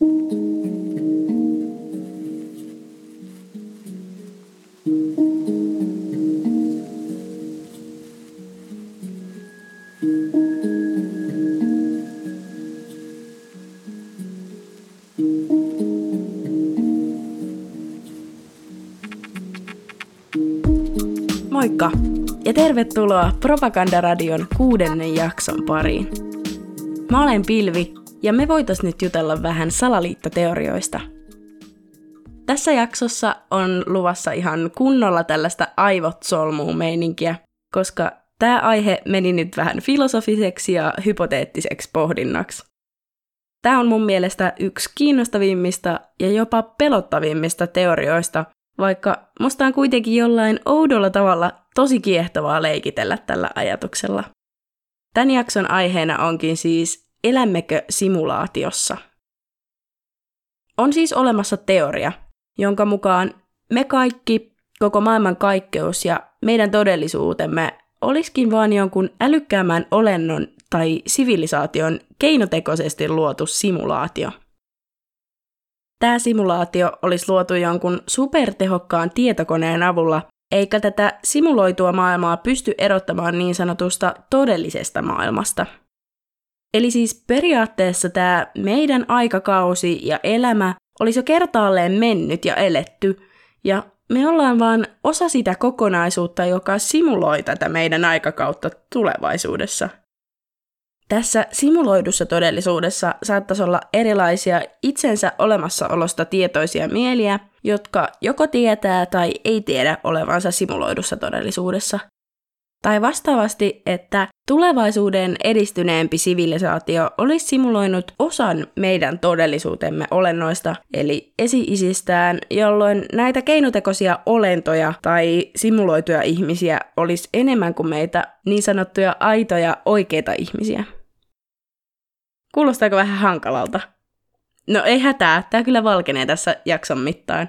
Moikka ja tervetuloa Propagandaradion kuudennen jakson pariin. Mä olen Pilvi ja me voitais nyt jutella vähän salaliittoteorioista. Tässä jaksossa on luvassa ihan kunnolla tällaista aivot solmuun meininkiä, koska tämä aihe meni nyt vähän filosofiseksi ja hypoteettiseksi pohdinnaksi. Tämä on mun mielestä yksi kiinnostavimmista ja jopa pelottavimmista teorioista, vaikka musta on kuitenkin jollain oudolla tavalla tosi kiehtovaa leikitellä tällä ajatuksella. Tämän jakson aiheena onkin siis elämmekö simulaatiossa? On siis olemassa teoria, jonka mukaan me kaikki, koko maailman kaikkeus ja meidän todellisuutemme olisikin vain jonkun älykkäämän olennon tai sivilisaation keinotekoisesti luotu simulaatio – Tämä simulaatio olisi luotu jonkun supertehokkaan tietokoneen avulla, eikä tätä simuloitua maailmaa pysty erottamaan niin sanotusta todellisesta maailmasta. Eli siis periaatteessa tämä meidän aikakausi ja elämä olisi jo kertaalleen mennyt ja eletty, ja me ollaan vaan osa sitä kokonaisuutta, joka simuloi tätä meidän aikakautta tulevaisuudessa – tässä simuloidussa todellisuudessa saattaisi olla erilaisia itsensä olemassaolosta tietoisia mieliä, jotka joko tietää tai ei tiedä olevansa simuloidussa todellisuudessa. Tai vastaavasti, että tulevaisuuden edistyneempi sivilisaatio olisi simuloinut osan meidän todellisuutemme olennoista, eli esi-isistään, jolloin näitä keinotekoisia olentoja tai simuloituja ihmisiä olisi enemmän kuin meitä niin sanottuja aitoja oikeita ihmisiä. Kuulostaako vähän hankalalta? No ei hätää, tää kyllä valkenee tässä jakson mittaan.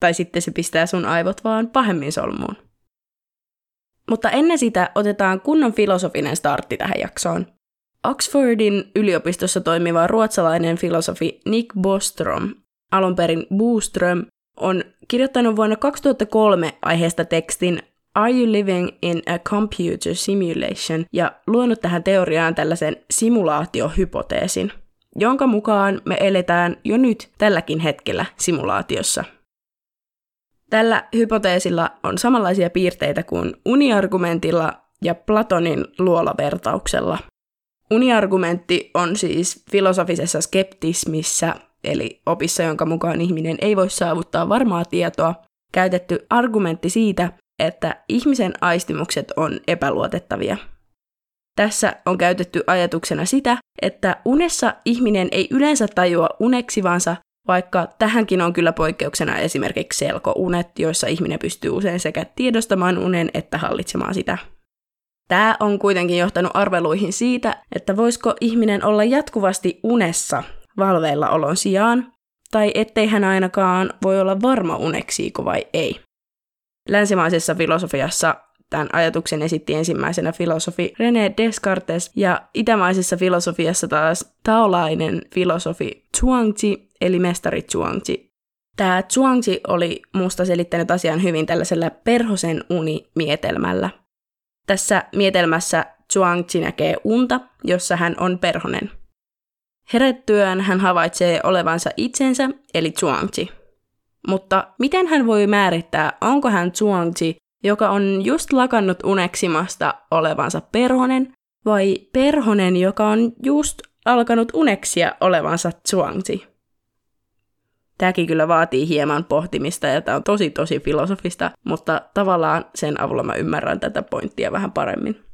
Tai sitten se pistää sun aivot vaan pahemmin solmuun. Mutta ennen sitä otetaan kunnon filosofinen startti tähän jaksoon. Oxfordin yliopistossa toimiva ruotsalainen filosofi Nick Bostrom, alun perin Boström, on kirjoittanut vuonna 2003 aiheesta tekstin Are you living in a computer simulation? ja luonut tähän teoriaan tällaisen simulaatiohypoteesin, jonka mukaan me eletään jo nyt tälläkin hetkellä simulaatiossa. Tällä hypoteesilla on samanlaisia piirteitä kuin uniargumentilla ja Platonin luolavertauksella. Uniargumentti on siis filosofisessa skeptismissä, eli opissa, jonka mukaan ihminen ei voi saavuttaa varmaa tietoa, käytetty argumentti siitä, että ihmisen aistimukset on epäluotettavia. Tässä on käytetty ajatuksena sitä, että unessa ihminen ei yleensä tajua uneksivansa, vaikka tähänkin on kyllä poikkeuksena esimerkiksi selkounet, joissa ihminen pystyy usein sekä tiedostamaan unen että hallitsemaan sitä. Tämä on kuitenkin johtanut arveluihin siitä, että voisiko ihminen olla jatkuvasti unessa valveilla olon sijaan, tai ettei hän ainakaan voi olla varma uneksiiko vai ei. Länsimaisessa filosofiassa tämän ajatuksen esitti ensimmäisenä filosofi René Descartes ja itämaisessa filosofiassa taas taolainen filosofi Zhuangzi eli mestari Zhuangzi. Tämä Zhuangzi oli musta selittänyt asian hyvin tällaisella perhosen unimietelmällä. Tässä mietelmässä Zhuangzi näkee unta, jossa hän on perhonen. Herättyään hän havaitsee olevansa itsensä, eli Zhuangzi. Mutta miten hän voi määrittää, onko hän Zhuangzi, joka on just lakannut uneksimasta olevansa perhonen, vai perhonen, joka on just alkanut uneksia olevansa Zhuangzi? Tämäkin kyllä vaatii hieman pohtimista ja tämä on tosi tosi filosofista, mutta tavallaan sen avulla mä ymmärrän tätä pointtia vähän paremmin.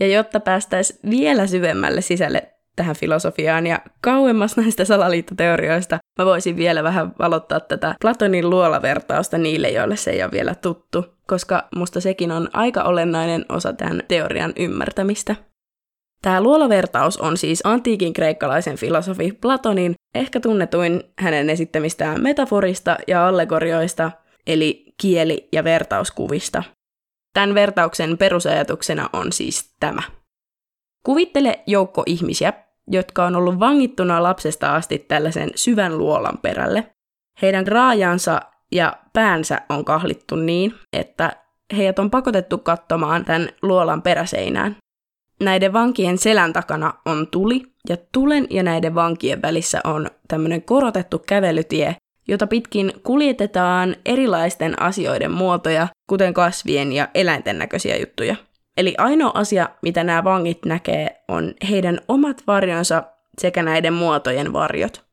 Ja jotta päästäisiin vielä syvemmälle sisälle tähän filosofiaan ja kauemmas näistä salaliittoteorioista mä voisin vielä vähän valottaa tätä Platonin luolavertausta niille, joille se ei ole vielä tuttu, koska musta sekin on aika olennainen osa tämän teorian ymmärtämistä. Tämä luolavertaus on siis antiikin kreikkalaisen filosofi Platonin ehkä tunnetuin hänen esittämistään metaforista ja allegorioista, eli kieli- ja vertauskuvista. Tämän vertauksen perusajatuksena on siis tämä. Kuvittele joukko ihmisiä, jotka on ollut vangittuna lapsesta asti tällaisen syvän luolan perälle. Heidän raajansa ja päänsä on kahlittu niin, että heidät on pakotettu katsomaan tämän luolan peräseinään. Näiden vankien selän takana on tuli, ja tulen ja näiden vankien välissä on tämmöinen korotettu kävelytie, jota pitkin kuljetetaan erilaisten asioiden muotoja, kuten kasvien ja eläinten näköisiä juttuja. Eli ainoa asia, mitä nämä vangit näkee, on heidän omat varjonsa sekä näiden muotojen varjot.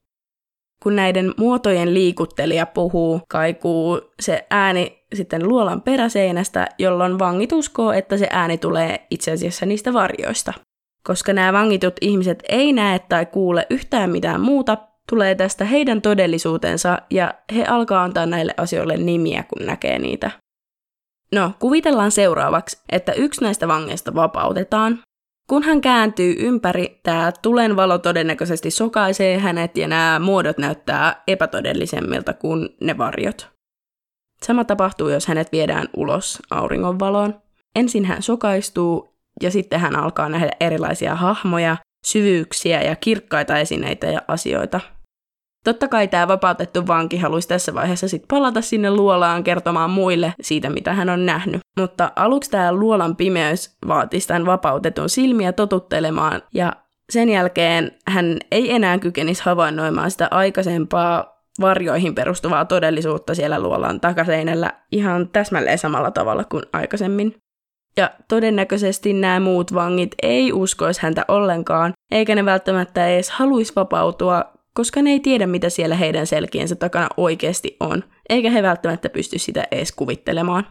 Kun näiden muotojen liikuttelija puhuu, kaikuu se ääni sitten luolan peräseinästä, jolloin vangit uskoo, että se ääni tulee itse asiassa niistä varjoista. Koska nämä vangitut ihmiset ei näe tai kuule yhtään mitään muuta, tulee tästä heidän todellisuutensa ja he alkaa antaa näille asioille nimiä, kun näkee niitä. No, kuvitellaan seuraavaksi, että yksi näistä vangeista vapautetaan. Kun hän kääntyy ympäri, tämä tulenvalo todennäköisesti sokaisee hänet ja nämä muodot näyttää epätodellisemmilta kuin ne varjot. Sama tapahtuu, jos hänet viedään ulos auringonvaloon. Ensin hän sokaistuu ja sitten hän alkaa nähdä erilaisia hahmoja, syvyyksiä ja kirkkaita esineitä ja asioita. Totta kai tämä vapautettu vanki haluaisi tässä vaiheessa sitten palata sinne luolaan kertomaan muille siitä, mitä hän on nähnyt. Mutta aluksi tämä luolan pimeys vaatisi tämän vapautetun silmiä totuttelemaan ja sen jälkeen hän ei enää kykenisi havainnoimaan sitä aikaisempaa varjoihin perustuvaa todellisuutta siellä luolan takaseinällä ihan täsmälleen samalla tavalla kuin aikaisemmin. Ja todennäköisesti nämä muut vangit ei uskoisi häntä ollenkaan, eikä ne välttämättä edes haluaisi vapautua, koska ne ei tiedä, mitä siellä heidän selkiensä takana oikeasti on, eikä he välttämättä pysty sitä edes kuvittelemaan.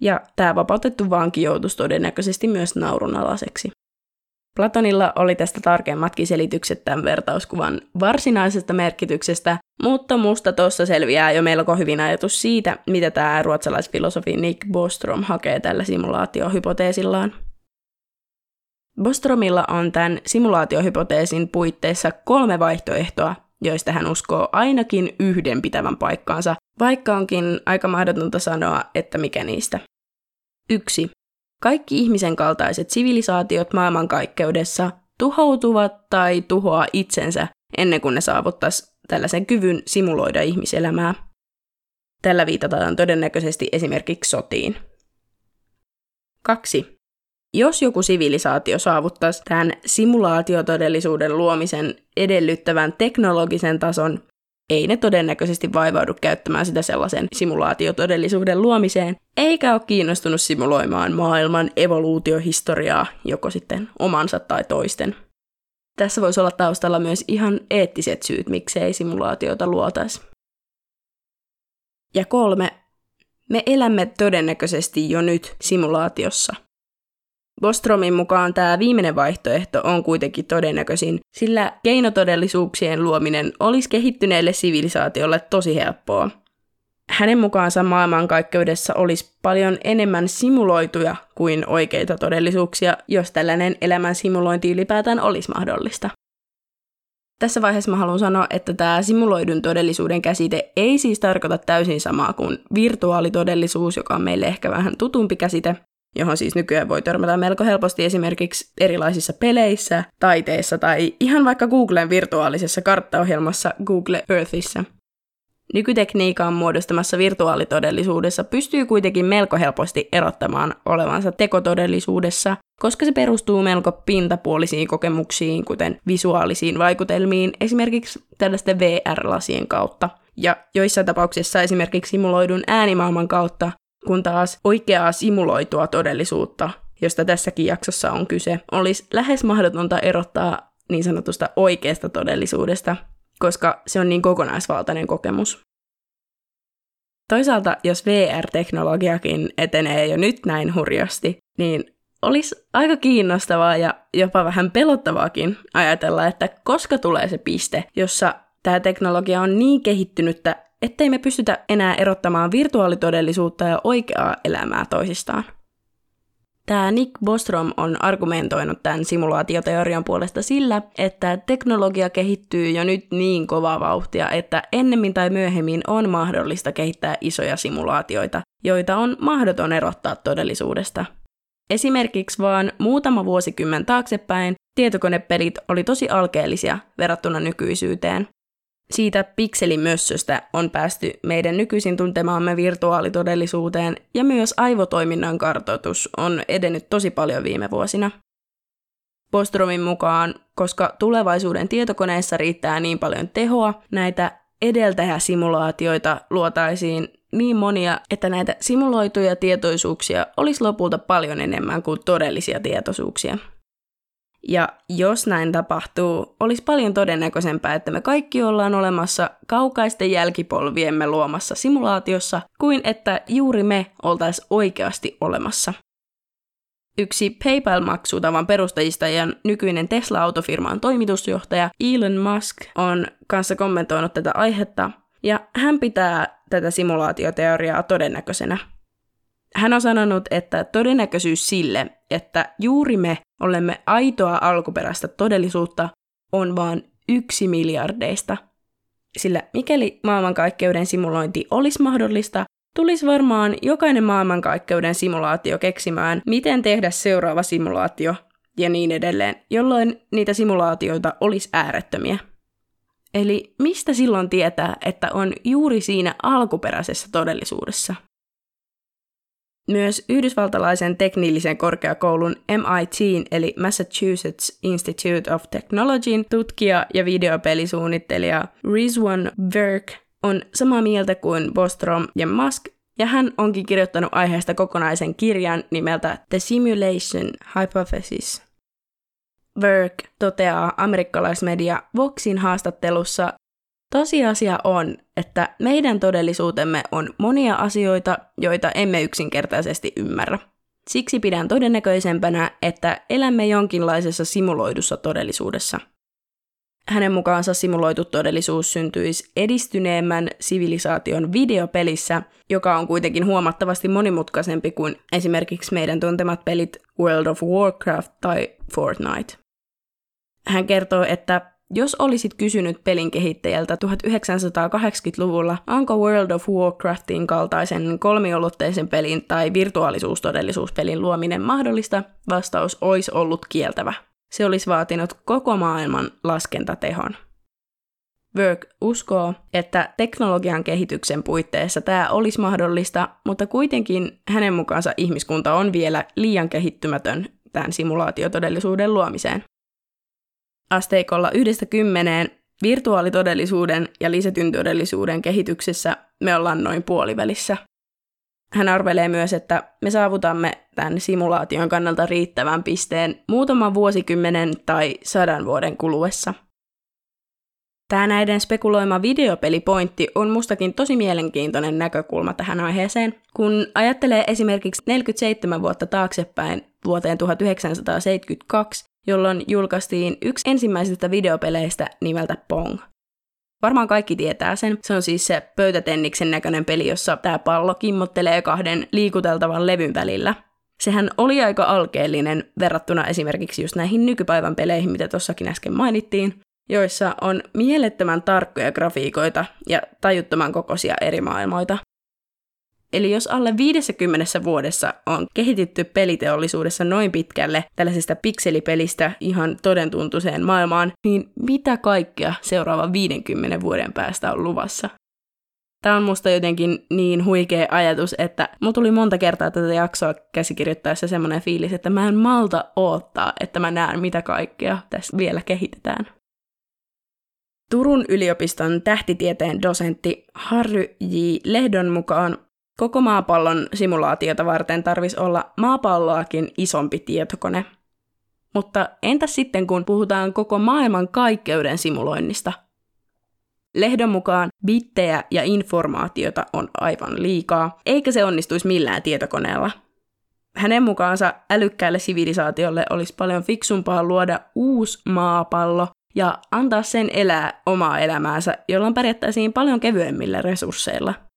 Ja tämä vapautettu vanki joutuisi todennäköisesti myös naurunalaiseksi. Platonilla oli tästä tarkemmatkin selitykset tämän vertauskuvan varsinaisesta merkityksestä, mutta musta tuossa selviää jo melko hyvin ajatus siitä, mitä tämä ruotsalaisfilosofi Nick Bostrom hakee tällä simulaatiohypoteesillaan. Bostromilla on tämän simulaatiohypoteesin puitteissa kolme vaihtoehtoa, joista hän uskoo ainakin yhden pitävän paikkaansa, vaikka onkin aika mahdotonta sanoa, että mikä niistä. 1. Kaikki ihmisen kaltaiset sivilisaatiot maailmankaikkeudessa tuhoutuvat tai tuhoaa itsensä ennen kuin ne saavuttaisi tällaisen kyvyn simuloida ihmiselämää. Tällä viitataan todennäköisesti esimerkiksi sotiin. 2. Jos joku sivilisaatio saavuttaisi tämän simulaatiotodellisuuden luomisen edellyttävän teknologisen tason, ei ne todennäköisesti vaivaudu käyttämään sitä sellaisen simulaatiotodellisuuden luomiseen, eikä ole kiinnostunut simuloimaan maailman evoluutiohistoriaa, joko sitten omansa tai toisten. Tässä voisi olla taustalla myös ihan eettiset syyt, miksei simulaatiota luotaisi. Ja kolme, me elämme todennäköisesti jo nyt simulaatiossa – Bostromin mukaan tämä viimeinen vaihtoehto on kuitenkin todennäköisin, sillä keinotodellisuuksien luominen olisi kehittyneelle sivilisaatiolle tosi helppoa. Hänen mukaansa maailmankaikkeudessa olisi paljon enemmän simuloituja kuin oikeita todellisuuksia, jos tällainen elämän simulointi ylipäätään olisi mahdollista. Tässä vaiheessa mä haluan sanoa, että tämä simuloidun todellisuuden käsite ei siis tarkoita täysin samaa kuin virtuaalitodellisuus, joka on meille ehkä vähän tutumpi käsite, johon siis nykyään voi törmätä melko helposti esimerkiksi erilaisissa peleissä, taiteissa tai ihan vaikka Googlen virtuaalisessa karttaohjelmassa Google Earthissa. Nykytekniikan muodostamassa virtuaalitodellisuudessa pystyy kuitenkin melko helposti erottamaan olevansa tekotodellisuudessa, koska se perustuu melko pintapuolisiin kokemuksiin, kuten visuaalisiin vaikutelmiin, esimerkiksi tällaisten VR-lasien kautta. Ja joissain tapauksissa esimerkiksi simuloidun äänimaailman kautta, kun taas oikeaa simuloitua todellisuutta, josta tässäkin jaksossa on kyse, olisi lähes mahdotonta erottaa niin sanotusta oikeasta todellisuudesta, koska se on niin kokonaisvaltainen kokemus. Toisaalta, jos VR-teknologiakin etenee jo nyt näin hurjasti, niin olisi aika kiinnostavaa ja jopa vähän pelottavaakin ajatella, että koska tulee se piste, jossa tämä teknologia on niin kehittynyttä, ettei me pystytä enää erottamaan virtuaalitodellisuutta ja oikeaa elämää toisistaan. Tämä Nick Bostrom on argumentoinut tämän simulaatioteorian puolesta sillä, että teknologia kehittyy jo nyt niin kovaa vauhtia, että ennemmin tai myöhemmin on mahdollista kehittää isoja simulaatioita, joita on mahdoton erottaa todellisuudesta. Esimerkiksi vaan muutama vuosikymmen taaksepäin tietokonepelit oli tosi alkeellisia verrattuna nykyisyyteen. Siitä pikselimössöstä on päästy meidän nykyisin tuntemaamme virtuaalitodellisuuteen ja myös aivotoiminnan kartoitus on edennyt tosi paljon viime vuosina. Postromin mukaan, koska tulevaisuuden tietokoneissa riittää niin paljon tehoa, näitä edeltäjäsimulaatioita luotaisiin niin monia, että näitä simuloituja tietoisuuksia olisi lopulta paljon enemmän kuin todellisia tietoisuuksia. Ja jos näin tapahtuu, olisi paljon todennäköisempää, että me kaikki ollaan olemassa kaukaisten jälkipolviemme luomassa simulaatiossa, kuin että juuri me oltaisiin oikeasti olemassa. Yksi PayPal-maksutavan perustajista ja nykyinen Tesla-autofirman toimitusjohtaja Elon Musk on kanssa kommentoinut tätä aihetta, ja hän pitää tätä simulaatioteoriaa todennäköisenä. Hän on sanonut, että todennäköisyys sille, että juuri me olemme aitoa alkuperäistä todellisuutta, on vain yksi miljardeista. Sillä mikäli maailmankaikkeuden simulointi olisi mahdollista, tulisi varmaan jokainen maailmankaikkeuden simulaatio keksimään, miten tehdä seuraava simulaatio ja niin edelleen, jolloin niitä simulaatioita olisi äärettömiä. Eli mistä silloin tietää, että on juuri siinä alkuperäisessä todellisuudessa? Myös yhdysvaltalaisen teknillisen korkeakoulun MIT eli Massachusetts Institute of Technologyn tutkija ja videopelisuunnittelija Rizwan Verk on samaa mieltä kuin Bostrom ja Musk, ja hän onkin kirjoittanut aiheesta kokonaisen kirjan nimeltä The Simulation Hypothesis. Verk toteaa amerikkalaismedia Voxin haastattelussa, Tosiasia on, että meidän todellisuutemme on monia asioita, joita emme yksinkertaisesti ymmärrä. Siksi pidän todennäköisempänä, että elämme jonkinlaisessa simuloidussa todellisuudessa. Hänen mukaansa simuloitu todellisuus syntyisi edistyneemmän sivilisaation videopelissä, joka on kuitenkin huomattavasti monimutkaisempi kuin esimerkiksi meidän tuntemat pelit World of Warcraft tai Fortnite. Hän kertoo, että jos olisit kysynyt pelin kehittäjältä 1980-luvulla, onko World of Warcraftin kaltaisen kolmiolotteisen pelin tai virtuaalisuustodellisuuspelin luominen mahdollista, vastaus olisi ollut kieltävä. Se olisi vaatinut koko maailman laskentatehon. Work uskoo, että teknologian kehityksen puitteissa tämä olisi mahdollista, mutta kuitenkin hänen mukaansa ihmiskunta on vielä liian kehittymätön tämän simulaatiotodellisuuden luomiseen. Asteikolla yhdestä kymmeneen virtuaalitodellisuuden ja lisätyn todellisuuden kehityksessä me ollaan noin puolivälissä. Hän arvelee myös, että me saavutamme tämän simulaation kannalta riittävän pisteen muutaman vuosikymmenen tai sadan vuoden kuluessa. Tämä näiden spekuloima videopelipointti on mustakin tosi mielenkiintoinen näkökulma tähän aiheeseen, kun ajattelee esimerkiksi 47 vuotta taaksepäin vuoteen 1972, jolloin julkaistiin yksi ensimmäisistä videopeleistä nimeltä Pong. Varmaan kaikki tietää sen. Se on siis se pöytätenniksen näköinen peli, jossa tämä pallo kimmottelee kahden liikuteltavan levyn välillä. Sehän oli aika alkeellinen verrattuna esimerkiksi just näihin nykypäivän peleihin, mitä tuossakin äsken mainittiin, joissa on mielettömän tarkkoja grafiikoita ja tajuttoman kokoisia eri maailmoita. Eli jos alle 50 vuodessa on kehitytty peliteollisuudessa noin pitkälle tällaisesta pikselipelistä ihan todentuntuiseen maailmaan, niin mitä kaikkea seuraavan 50 vuoden päästä on luvassa? Tämä on musta jotenkin niin huikea ajatus, että mulla tuli monta kertaa tätä jaksoa käsikirjoittaessa semmoinen fiilis, että mä en malta odottaa, että mä näen mitä kaikkea tässä vielä kehitetään. Turun yliopiston tähtitieteen dosentti Harry J. Lehdon mukaan Koko maapallon simulaatiota varten tarvis olla maapalloakin isompi tietokone. Mutta entä sitten kun puhutaan koko maailman kaikkeuden simuloinnista? Lehdon mukaan bittejä ja informaatiota on aivan liikaa, eikä se onnistuisi millään tietokoneella. Hänen mukaansa älykkäälle sivilisaatiolle olisi paljon fiksumpaa luoda uusi maapallo ja antaa sen elää omaa elämäänsä, jolloin pärjättäisiin paljon kevyemmillä resursseilla –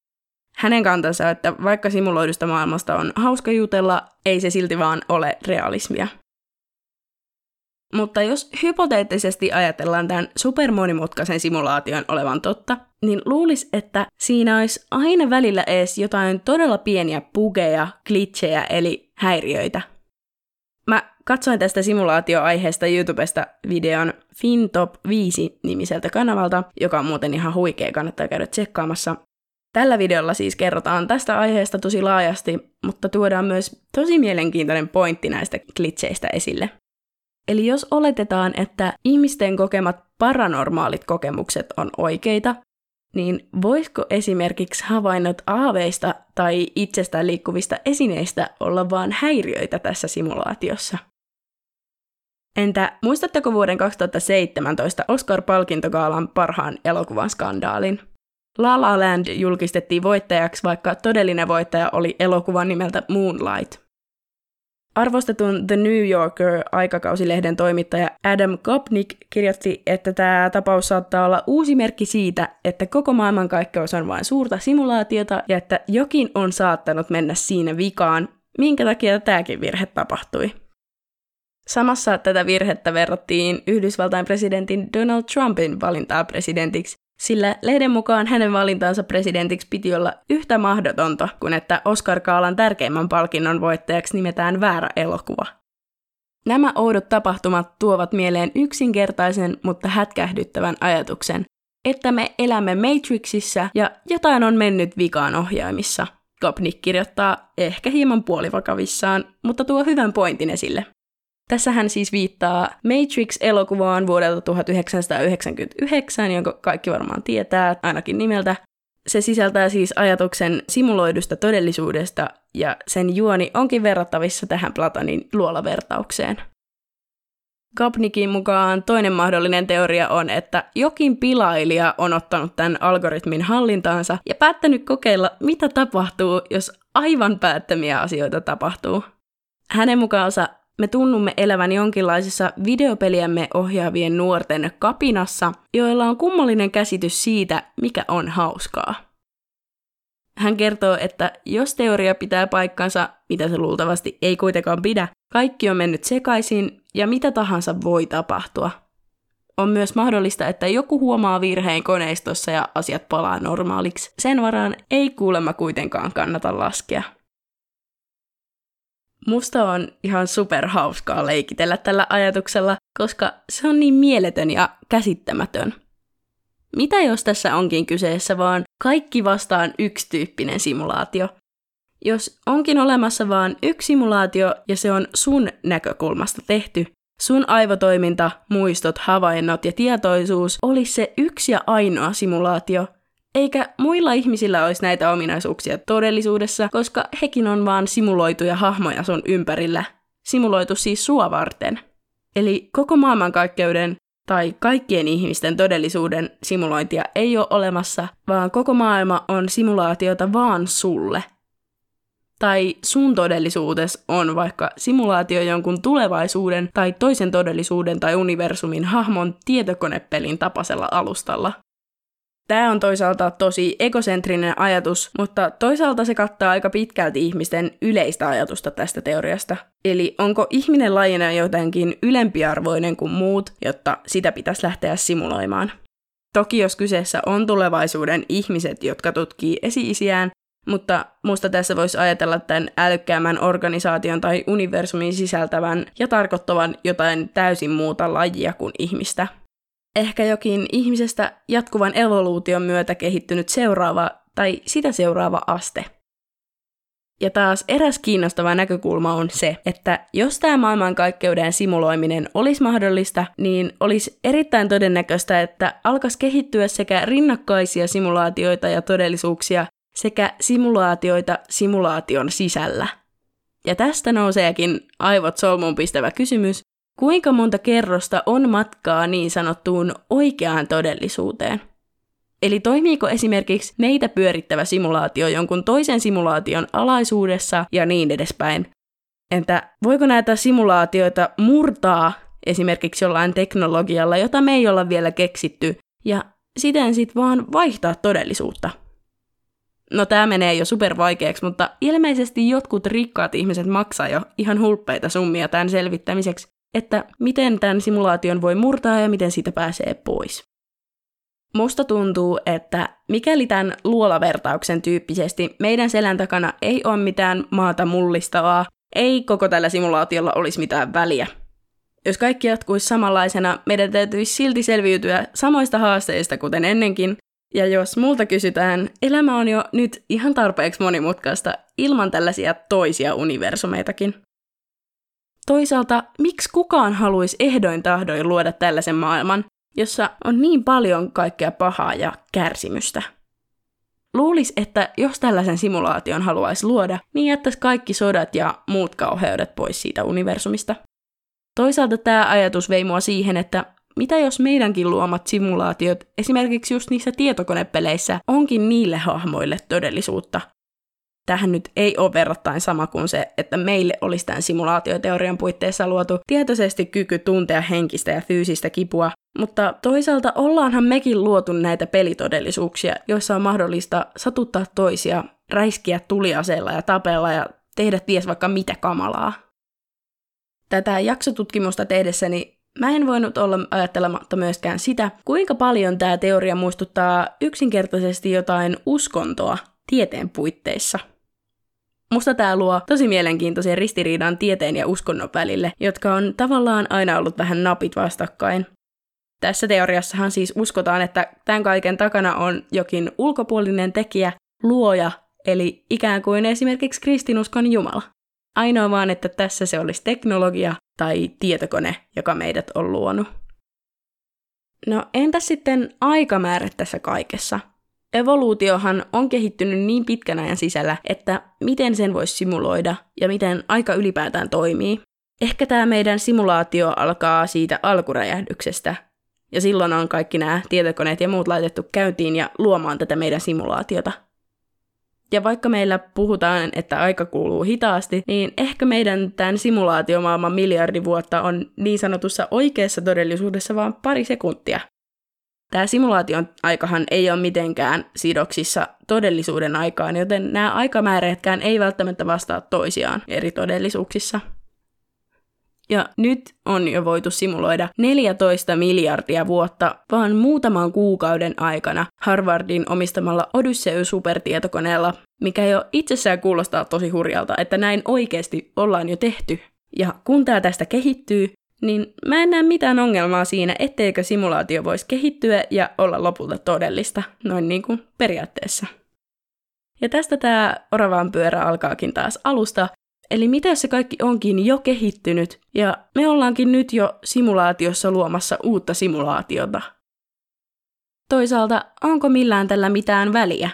hänen kantansa, että vaikka simuloidusta maailmasta on hauska jutella, ei se silti vaan ole realismia. Mutta jos hypoteettisesti ajatellaan tämän supermonimutkaisen simulaation olevan totta, niin luulis, että siinä olisi aina välillä edes jotain todella pieniä bugeja, glitchejä eli häiriöitä. Mä katsoin tästä simulaatioaiheesta YouTubesta videon FinTop 5 nimiseltä kanavalta, joka on muuten ihan huikea, kannattaa käydä tsekkaamassa. Tällä videolla siis kerrotaan tästä aiheesta tosi laajasti, mutta tuodaan myös tosi mielenkiintoinen pointti näistä klitseistä esille. Eli jos oletetaan, että ihmisten kokemat paranormaalit kokemukset on oikeita, niin voisiko esimerkiksi havainnot aaveista tai itsestään liikkuvista esineistä olla vain häiriöitä tässä simulaatiossa? Entä muistatteko vuoden 2017 Oscar-palkintogaalan parhaan elokuvan skandaalin? La La Land julkistettiin voittajaksi, vaikka todellinen voittaja oli elokuvan nimeltä Moonlight. Arvostetun The New Yorker-aikakausilehden toimittaja Adam Kopnik kirjoitti, että tämä tapaus saattaa olla uusi merkki siitä, että koko maailmankaikkeus on vain suurta simulaatiota ja että jokin on saattanut mennä siinä vikaan, minkä takia tämäkin virhe tapahtui. Samassa tätä virhettä verrattiin Yhdysvaltain presidentin Donald Trumpin valintaa presidentiksi, sillä lehden mukaan hänen valintaansa presidentiksi piti olla yhtä mahdotonta kuin että Oscar-kaalan tärkeimmän palkinnon voittajaksi nimetään väärä elokuva. Nämä oudot tapahtumat tuovat mieleen yksinkertaisen, mutta hätkähdyttävän ajatuksen, että me elämme Matrixissa ja jotain on mennyt vikaan ohjaimissa. Kopnik kirjoittaa ehkä hieman puolivakavissaan, mutta tuo hyvän pointin esille. Tässä hän siis viittaa Matrix-elokuvaan vuodelta 1999, jonka kaikki varmaan tietää, ainakin nimeltä. Se sisältää siis ajatuksen simuloidusta todellisuudesta, ja sen juoni onkin verrattavissa tähän Platonin luolavertaukseen. Kapnikin mukaan toinen mahdollinen teoria on, että jokin pilailija on ottanut tämän algoritmin hallintaansa ja päättänyt kokeilla, mitä tapahtuu, jos aivan päättämiä asioita tapahtuu. Hänen mukaansa me tunnumme elävän jonkinlaisessa videopeliämme ohjaavien nuorten kapinassa, joilla on kummallinen käsitys siitä, mikä on hauskaa. Hän kertoo, että jos teoria pitää paikkansa, mitä se luultavasti ei kuitenkaan pidä, kaikki on mennyt sekaisin ja mitä tahansa voi tapahtua. On myös mahdollista, että joku huomaa virheen koneistossa ja asiat palaa normaaliksi. Sen varaan ei kuulemma kuitenkaan kannata laskea. Musta on ihan superhauskaa leikitellä tällä ajatuksella, koska se on niin mieletön ja käsittämätön. Mitä jos tässä onkin kyseessä vaan kaikki vastaan yksityyppinen simulaatio? Jos onkin olemassa vain yksi simulaatio ja se on sun näkökulmasta tehty, sun aivotoiminta, muistot, havainnot ja tietoisuus olisi se yksi ja ainoa simulaatio – eikä muilla ihmisillä olisi näitä ominaisuuksia todellisuudessa, koska hekin on vaan simuloituja hahmoja sun ympärillä. Simuloitu siis sua varten. Eli koko maailmankaikkeuden tai kaikkien ihmisten todellisuuden simulointia ei ole olemassa, vaan koko maailma on simulaatiota vaan sulle. Tai sun todellisuudessa on vaikka simulaatio jonkun tulevaisuuden tai toisen todellisuuden tai universumin hahmon tietokonepelin tapaisella alustalla. Tämä on toisaalta tosi egocentrinen ajatus, mutta toisaalta se kattaa aika pitkälti ihmisten yleistä ajatusta tästä teoriasta. Eli onko ihminen lajina jotenkin ylempiarvoinen kuin muut, jotta sitä pitäisi lähteä simuloimaan? Toki jos kyseessä on tulevaisuuden ihmiset, jotka tutkii esi-isiään, mutta musta tässä voisi ajatella tämän älykkäämmän organisaation tai universumin sisältävän ja tarkoittavan jotain täysin muuta lajia kuin ihmistä – ehkä jokin ihmisestä jatkuvan evoluution myötä kehittynyt seuraava tai sitä seuraava aste. Ja taas eräs kiinnostava näkökulma on se, että jos tämä maailmankaikkeuden simuloiminen olisi mahdollista, niin olisi erittäin todennäköistä, että alkaisi kehittyä sekä rinnakkaisia simulaatioita ja todellisuuksia sekä simulaatioita simulaation sisällä. Ja tästä nouseekin aivot solmuun pistävä kysymys, Kuinka monta kerrosta on matkaa niin sanottuun oikeaan todellisuuteen? Eli toimiiko esimerkiksi meitä pyörittävä simulaatio jonkun toisen simulaation alaisuudessa ja niin edespäin? Entä voiko näitä simulaatioita murtaa esimerkiksi jollain teknologialla, jota me ei olla vielä keksitty, ja siten sitten vaan vaihtaa todellisuutta? No tämä menee jo super vaikeaksi, mutta ilmeisesti jotkut rikkaat ihmiset maksaa jo ihan hulppeita summia tämän selvittämiseksi, että miten tämän simulaation voi murtaa ja miten siitä pääsee pois. Musta tuntuu, että mikäli tämän luolavertauksen tyyppisesti meidän selän takana ei ole mitään maata mullistavaa, ei koko tällä simulaatiolla olisi mitään väliä. Jos kaikki jatkuisi samanlaisena, meidän täytyisi silti selviytyä samoista haasteista kuten ennenkin, ja jos multa kysytään, elämä on jo nyt ihan tarpeeksi monimutkaista ilman tällaisia toisia universumeitakin. Toisaalta, miksi kukaan haluaisi ehdoin tahdoin luoda tällaisen maailman, jossa on niin paljon kaikkea pahaa ja kärsimystä? Luulis, että jos tällaisen simulaation haluaisi luoda, niin jättäisi kaikki sodat ja muut kauheudet pois siitä universumista. Toisaalta tämä ajatus vei mua siihen, että mitä jos meidänkin luomat simulaatiot, esimerkiksi just niissä tietokonepeleissä, onkin niille hahmoille todellisuutta? Tähän nyt ei ole verrattain sama kuin se, että meille olisi tämän simulaatioteorian puitteissa luotu tietoisesti kyky tuntea henkistä ja fyysistä kipua, mutta toisaalta ollaanhan mekin luotu näitä pelitodellisuuksia, joissa on mahdollista satuttaa toisia, räiskiä tuliaseella ja tapella ja tehdä ties vaikka mitä kamalaa. Tätä jaksotutkimusta tehdessäni mä en voinut olla ajattelematta myöskään sitä, kuinka paljon tämä teoria muistuttaa yksinkertaisesti jotain uskontoa tieteen puitteissa. Musta tämä luo tosi mielenkiintoisen ristiriidan tieteen ja uskonnon välille, jotka on tavallaan aina ollut vähän napit vastakkain. Tässä teoriassahan siis uskotaan, että tämän kaiken takana on jokin ulkopuolinen tekijä, luoja, eli ikään kuin esimerkiksi kristinuskon Jumala. Ainoa vaan, että tässä se olisi teknologia tai tietokone, joka meidät on luonut. No entäs sitten aikamäärät tässä kaikessa? Evoluutiohan on kehittynyt niin pitkän ajan sisällä, että miten sen voisi simuloida ja miten aika ylipäätään toimii. Ehkä tämä meidän simulaatio alkaa siitä alkuräjähdyksestä, ja silloin on kaikki nämä tietokoneet ja muut laitettu käyntiin ja luomaan tätä meidän simulaatiota. Ja vaikka meillä puhutaan, että aika kuuluu hitaasti, niin ehkä meidän tämän simulaatiomaailman miljardi vuotta on niin sanotussa oikeassa todellisuudessa vain pari sekuntia. Tämä simulaation aikahan ei ole mitenkään sidoksissa todellisuuden aikaan, joten nämä aikamäärätkään ei välttämättä vastaa toisiaan eri todellisuuksissa. Ja nyt on jo voitu simuloida 14 miljardia vuotta vaan muutaman kuukauden aikana Harvardin omistamalla Odysseus-supertietokoneella, mikä jo itsessään kuulostaa tosi hurjalta, että näin oikeasti ollaan jo tehty. Ja kun tämä tästä kehittyy, niin mä en näe mitään ongelmaa siinä, etteikö simulaatio voisi kehittyä ja olla lopulta todellista, noin niin kuin periaatteessa. Ja tästä tämä oravan pyörä alkaakin taas alusta, Eli mitä se kaikki onkin jo kehittynyt ja me ollaankin nyt jo simulaatiossa luomassa uutta simulaatiota? Toisaalta, onko millään tällä mitään väliä?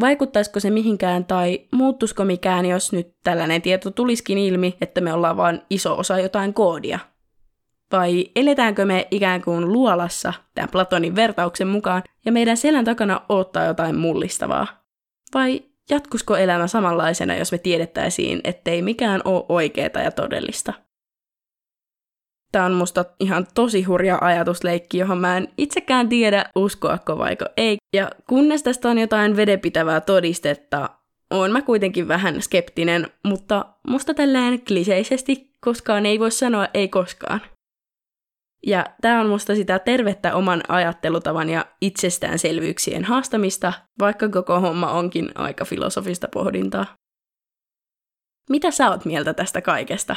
Vaikuttaisiko se mihinkään tai muuttuisiko mikään, jos nyt tällainen tieto tulisikin ilmi, että me ollaan vain iso osa jotain koodia? Vai eletäänkö me ikään kuin luolassa, tämän Platonin vertauksen mukaan, ja meidän selän takana odottaa jotain mullistavaa? Vai jatkusko elämä samanlaisena, jos me tiedettäisiin, ettei mikään ole oikeaa ja todellista? Tämä on musta ihan tosi hurja ajatusleikki, johon mä en itsekään tiedä, uskoako vaiko ei. Ja kunnes tästä on jotain vedepitävää todistetta, on mä kuitenkin vähän skeptinen, mutta musta tälleen kliseisesti koskaan ei voi sanoa ei koskaan. Ja tämä on musta sitä tervettä oman ajattelutavan ja itsestäänselvyyksien haastamista, vaikka koko homma onkin aika filosofista pohdintaa. Mitä sä oot mieltä tästä kaikesta?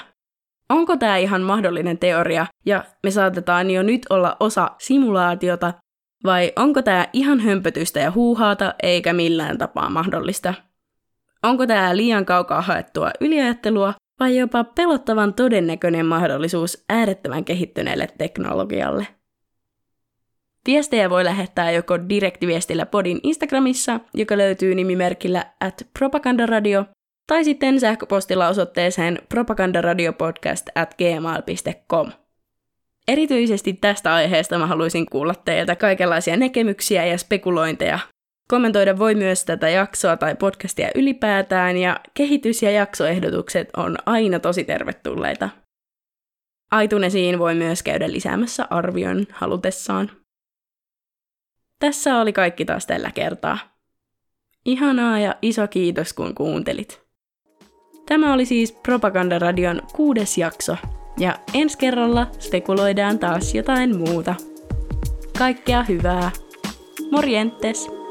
Onko tämä ihan mahdollinen teoria ja me saatetaan jo nyt olla osa simulaatiota, vai onko tämä ihan hömpötystä ja huuhaata eikä millään tapaa mahdollista? Onko tämä liian kaukaa haettua yliajattelua vai jopa pelottavan todennäköinen mahdollisuus äärettömän kehittyneelle teknologialle. Viestejä voi lähettää joko direktiviestillä podin Instagramissa, joka löytyy nimimerkillä at propagandaradio, tai sitten sähköpostilla osoitteeseen propagandaradiopodcast at gmail.com. Erityisesti tästä aiheesta mä haluaisin kuulla teiltä kaikenlaisia näkemyksiä ja spekulointeja, Kommentoida voi myös tätä jaksoa tai podcastia ylipäätään, ja kehitys- ja jaksoehdotukset on aina tosi tervetulleita. Aitunesiin voi myös käydä lisäämässä arvion halutessaan. Tässä oli kaikki taas tällä kertaa. Ihanaa ja iso kiitos kun kuuntelit. Tämä oli siis Propagandaradion kuudes jakso, ja ensi kerralla spekuloidaan taas jotain muuta. Kaikkea hyvää! Morjentes!